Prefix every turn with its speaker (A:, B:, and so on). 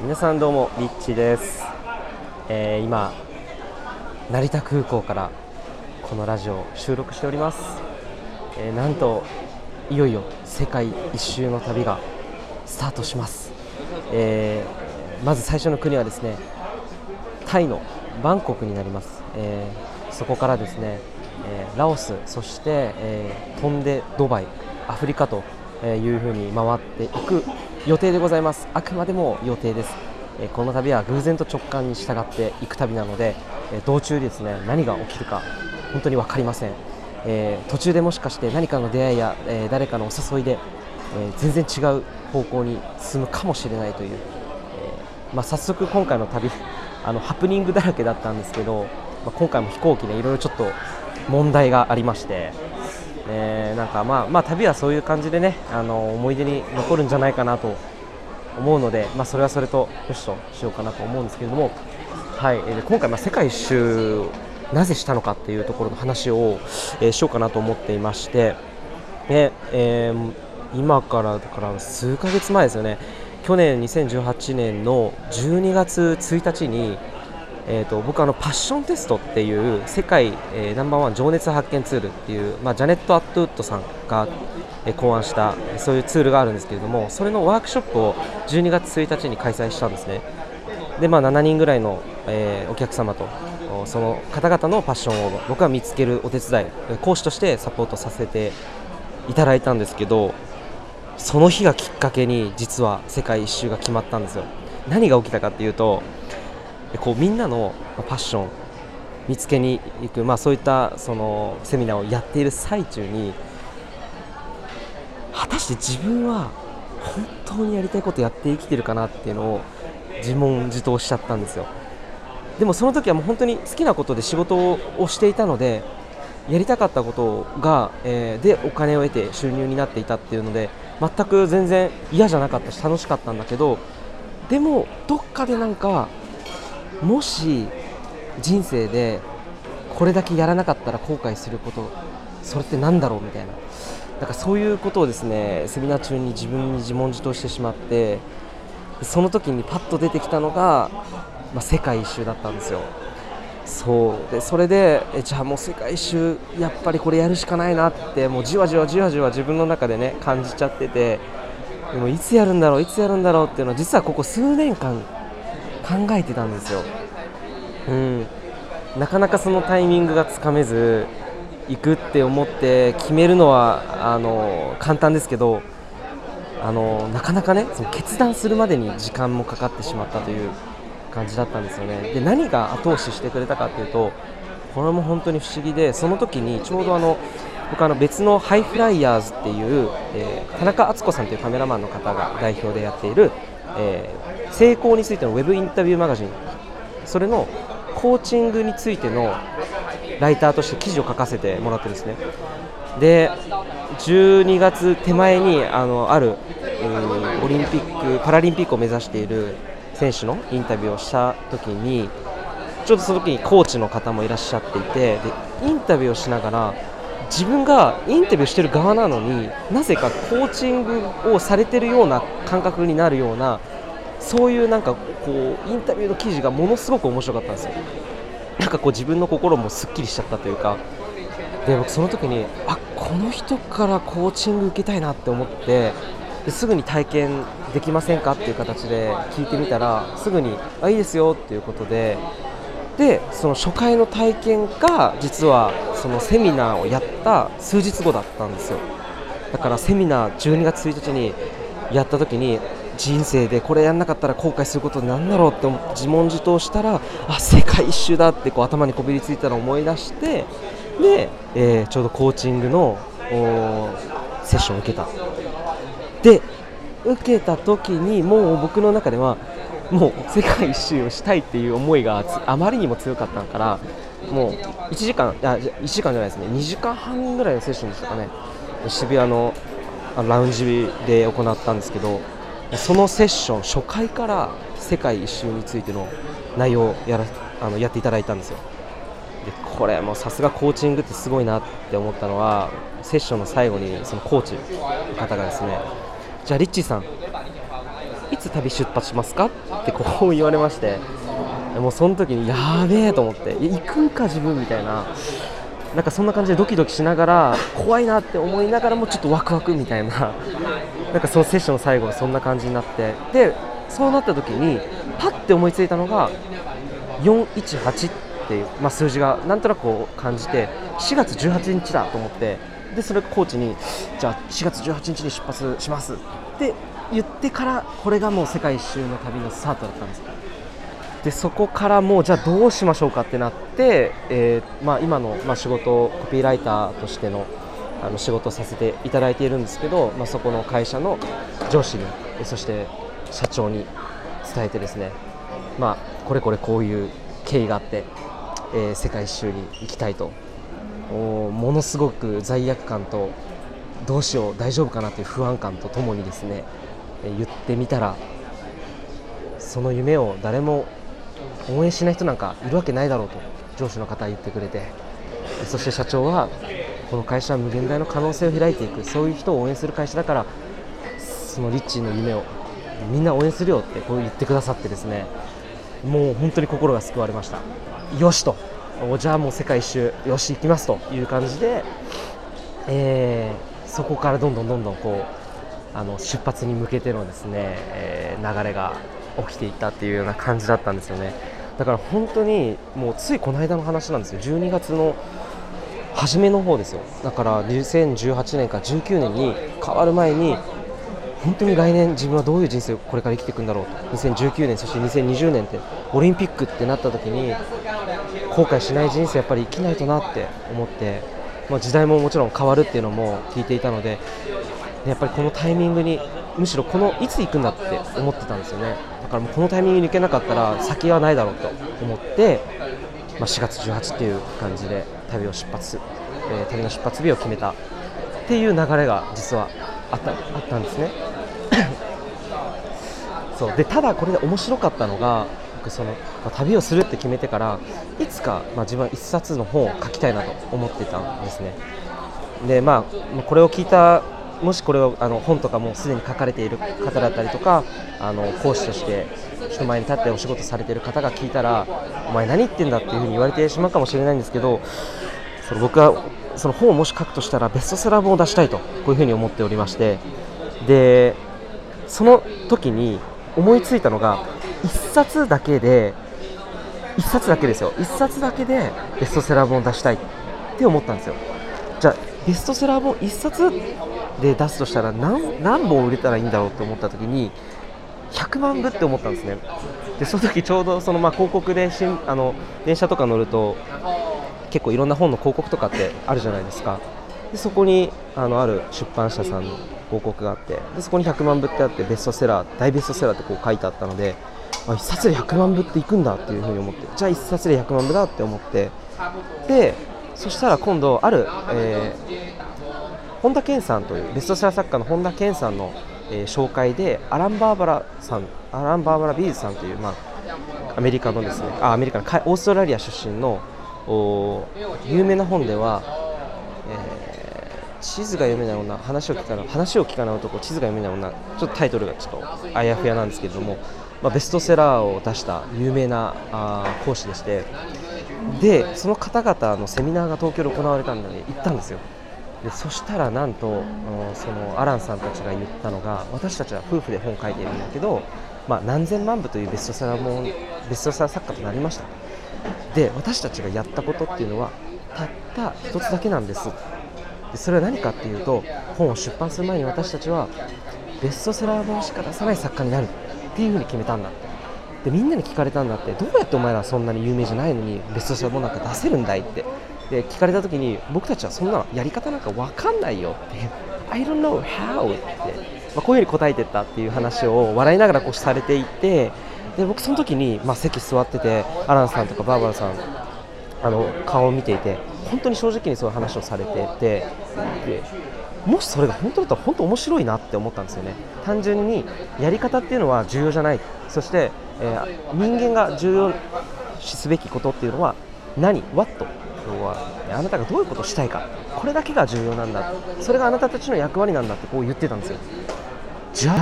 A: 皆さんどうもリッチです、えー今成田空港からこのラジオを収録しております、えーなんといよいよ世界一周の旅がスタートします、えーまず最初の国はですねタイのバンコクになります、えーそこからですね、えーラオスそして、えー飛んでドバイアフリカとえいうふうに回っていく予定でございます。あくまでも予定です、えこの旅は偶然と直感に従っていく旅なので、え道中ですね何が起きるか本当に分かりません、えー途中でもしかして何かの出会いや、えー誰かのお誘いで、えー全然違う方向に進むかもしれないという、えまあ、早速今回の旅あのハプニングだらけだったんですけど、まあ、今回も飛行機でいろいろちょっと問題がありまして、えーなんかまあまあ旅はそういう感じでねあの思い出に残るんじゃないかなと思うので、まあ、それはそれとよしとしようかなと思うんですけれども、はいえー今回まあ世界一周なぜしたのかっていうところの話を、えーしようかなと思っていまして、でえー今からだから数ヶ月前ですよね。去年2018年の12月1日に、えー、と僕あのパッションテストっていう世界、えーナンバーワン情熱発見ツールっていう、まあ、ジャネット・アットウッドさんが、えー考案したそういうツールがあるんですけれどもそれのワークショップを12月1日に開催したんですね。で、まあ、7人ぐらいの、えーお客様とその方々のパッションを僕は見つけるお手伝い講師としてサポートさせていただいたんですけどその日がきっかけに実は世界一周が決まったんですよ。何が起きたかっていうとこうみんなのまあパッション見つけに行く、まあ、そういったそのセミナーをやっている最中に果たして自分は本当にやりたいことやって生きてるかなっていうのを自問自答しちゃったんですよ。でもその時はもう本当に好きなことで仕事をしていたのでやりたかったことが、えーでお金を得て収入になっていたっていうので全く全然嫌じゃなかったし楽しかったんだけどでもどっかでなんかもし人生でこれだけやらなかったら後悔することそれってなんだろうみたいな。なんかそういうことをですねセミナー中に自分に自問自答してしまってその時にパッと出てきたのが、まあ、世界一周だったんですよ。そう。でそれでえじゃあもう世界一周やっぱりこれやるしかないなってもうじわじわじわじわ自分の中でね感じちゃっててでもいつやるんだろういつやるんだろうっていうのは実はここ数年間考えてたんですよ。うん。なかなかそのタイミングがつかめず行くって思って決めるのはあの簡単ですけどあのなかなかねその決断するまでに時間もかかってしまったという感じだったんですよね。で何が後押ししてくれたかというとこれも本当に不思議でその時にちょうどあの僕あの別のハイフライヤーズっていう、えー田中敦子さんというカメラマンの方が代表でやっている、えー成功についてのウェブインタビューマガジン。それのコーチングについてのライターとして記事を書かせてもらってるんですね。で12月手前にあのある、うんオリンピック・パラリンピックを目指している選手のインタビューをした時にちょうどその時にコーチの方もいらっしゃっていてでインタビューをしながら自分がインタビューしてる側なのになぜかコーチングをされてるような感覚になるようなそういうなんかこうインタビューの記事がものすごく面白かったんですよ。なんかこう自分の心もすっきりしちゃったというか。で僕その時にあこの人からコーチング受けたいなって思ってですぐに体験できませんかっていう形で聞いてみたらすぐにあいいですよっていうことででその初回の体験が実はそのセミナーをやった数日後だったんですよ。だからセミナー12月1日にやった時に人生でこれやんなかったら後悔することなんだろうって自問自答したらあ世界一周だってこう頭にこびりついたのを思い出してで、えーちょうどコーチングのセッションを受けた。で受けた時にもう僕の中ではもう世界一周をしたいっていう思いがあまりにも強かったからもう1時間いや1時間じゃないですね。2時間半ぐらいのセッションでしたかね渋谷のあのラウンジで行ったんですけどそのセッション初回から世界一周についての内容をやらあのやっていただいたんですよ。でこれもさすがコーチングってすごいなって思ったのはセッションの最後にそのコーチの方がですねじゃあリッチーさん旅出発しますか？ってこう言われましてもうその時にやべえと思って行くんか自分みたいな。なんかそんな感じでドキドキしながら怖いなって思いながらもちょっとワクワクみたいな。なんかそのセッションの最後はそんな感じになって。でそうなった時にパッて思いついたのが418っていう、まあ、数字がなんとなくこう感じて4月18日だと思って。でそれコーチにじゃあ4月18日に出発しますって言ってからこれがもう世界一周の旅のスタートだったんですでそこからもうじゃあどうしましょうかってなって、えー、まあ、今の、まあ、仕事コピーライターとしてのあの仕事をさせていただいているんですけど、まあ、そこの会社の上司にそして社長に伝えてですね、まあ、これこれこういう経緯があって、えー、世界一周に行きたいと。ものすごく罪悪感とどうしよう大丈夫かなという不安感とともにですね言ってみたらその夢を誰も応援しない人なんかいるわけないだろうと上司の方は言ってくれてそして社長はこの会社は無限大の可能性を開いていくそういう人を応援する会社だからそのリッチーの夢をみんな応援するよってこう言ってくださってですねもう本当に心が救われました。よしと。じゃあもう世界一周よし行きますという感じで、えー、そこからどんどんどんどんこうあの出発に向けてのですね、えー、流れが起きていったっていうような感じだったんですよね。だから本当にもうついこの間の話なんですよ。12月の初めの方ですよ。だから2018年から19年に変わる前に本当に来年自分はどういう人生をこれから生きていくんだろうと。2019年そして2020年ってオリンピックってなった時に後悔しない人生やっぱり生きないとなって思って、まあ、時代ももちろん変わるっていうのも聞いていたのでやっぱりこのタイミングにむしろこのいつ行くんだって思ってたんですよね。だからもうこのタイミングに行けなかったら先はないだろうと思って、まあ、4月18っていう感じで旅を出発、えー、旅の出発日を決めたっていう流れが実はあったあったんですね。そう。でただこれで面白かったのが僕その、まあ、旅をするって決めてからいつか、まあ、自分は1冊の本を書きたいなと思ってたんですね。でまあこれを聞いたもしこれをあの本とかもすでに書かれている方だったりとかあの講師として人前に立ってお仕事されている方が聞いたらお前何言ってんだっていうふに言われてしまうかもしれないんですけどその僕はその本をもし書くとしたらベストセラー本を出したいとこういうふうに思っておりましてでその時に思いついたのが1冊だけで1冊だけですよ。1冊だけでベストセラー本を出したいって思ったんですよ。じゃあベストセラー本1冊で出すとしたら何何本売れたらいいんだろうと思った時に100万部って思ったんですね。でその時ちょうどそのまあ広告でしんあの電車とか乗ると結構いろんな本の広告とかってあるじゃないですか。でそこにあのある出版社さんの広告があってでそこに100万部ってあってベストセラー大ベストセラーってこう書いてあったのであ1冊で100万部っていくんだっていうふうに思ってじゃあ1冊で100万部だって思ってでそしたら今度ある、えー、本田健さんというベストセラー作家の本田健さんの、えー、紹介でアラン・バーバラさんアラン・バーバラ・ビーズさんという、まあ、アメリカのですねあアメリカのオーストラリア出身の有名な本では、えー、地図が読めない女話を聞かない話を聞かない男地図が読めない女ちょっとタイトルがちょっとあやふやなんですけれども、まあ、ベストセラーを出した有名なあ講師でしてでその方々のセミナーが東京で行われたんで、行ったんですよ。でそしたらなんとそのアランさんたちが言ったのが私たちは夫婦で本を書いているんだけど、まあ、何千万部というベストセラーもベストセラー作家となりました。で私たちがやったことっていうのはたった一つだけなんです。でそれは何かっていうと本を出版する前に私たちはベストセラー本しか出さない作家になるっていうふうに決めたんだ。でみんなに聞かれたんだってどうやってお前らそんなに有名じゃないのにベストセラー本なんか出せるんだいってで聞かれた時に僕たちはそんなやり方なんか分かんないよって I don't know how って、まあ、こういうふうに答えてったっていう話を笑いながらこうされていてで僕その時に、まあ、席座っててアランさんとかバーバラさんあの顔を見ていて本当に正直にそういう話をされていてでもしそれが本当だったら本当面白いなって思ったんですよね。単純にやり方っていうのは重要じゃない。そして、えー、人間が重要視すべきことっていうのは何？What はあなたがどういうことをしたいか。これだけが重要なんだ。それがあなたたちの役割なんだってこう言ってたんですよ。じゃ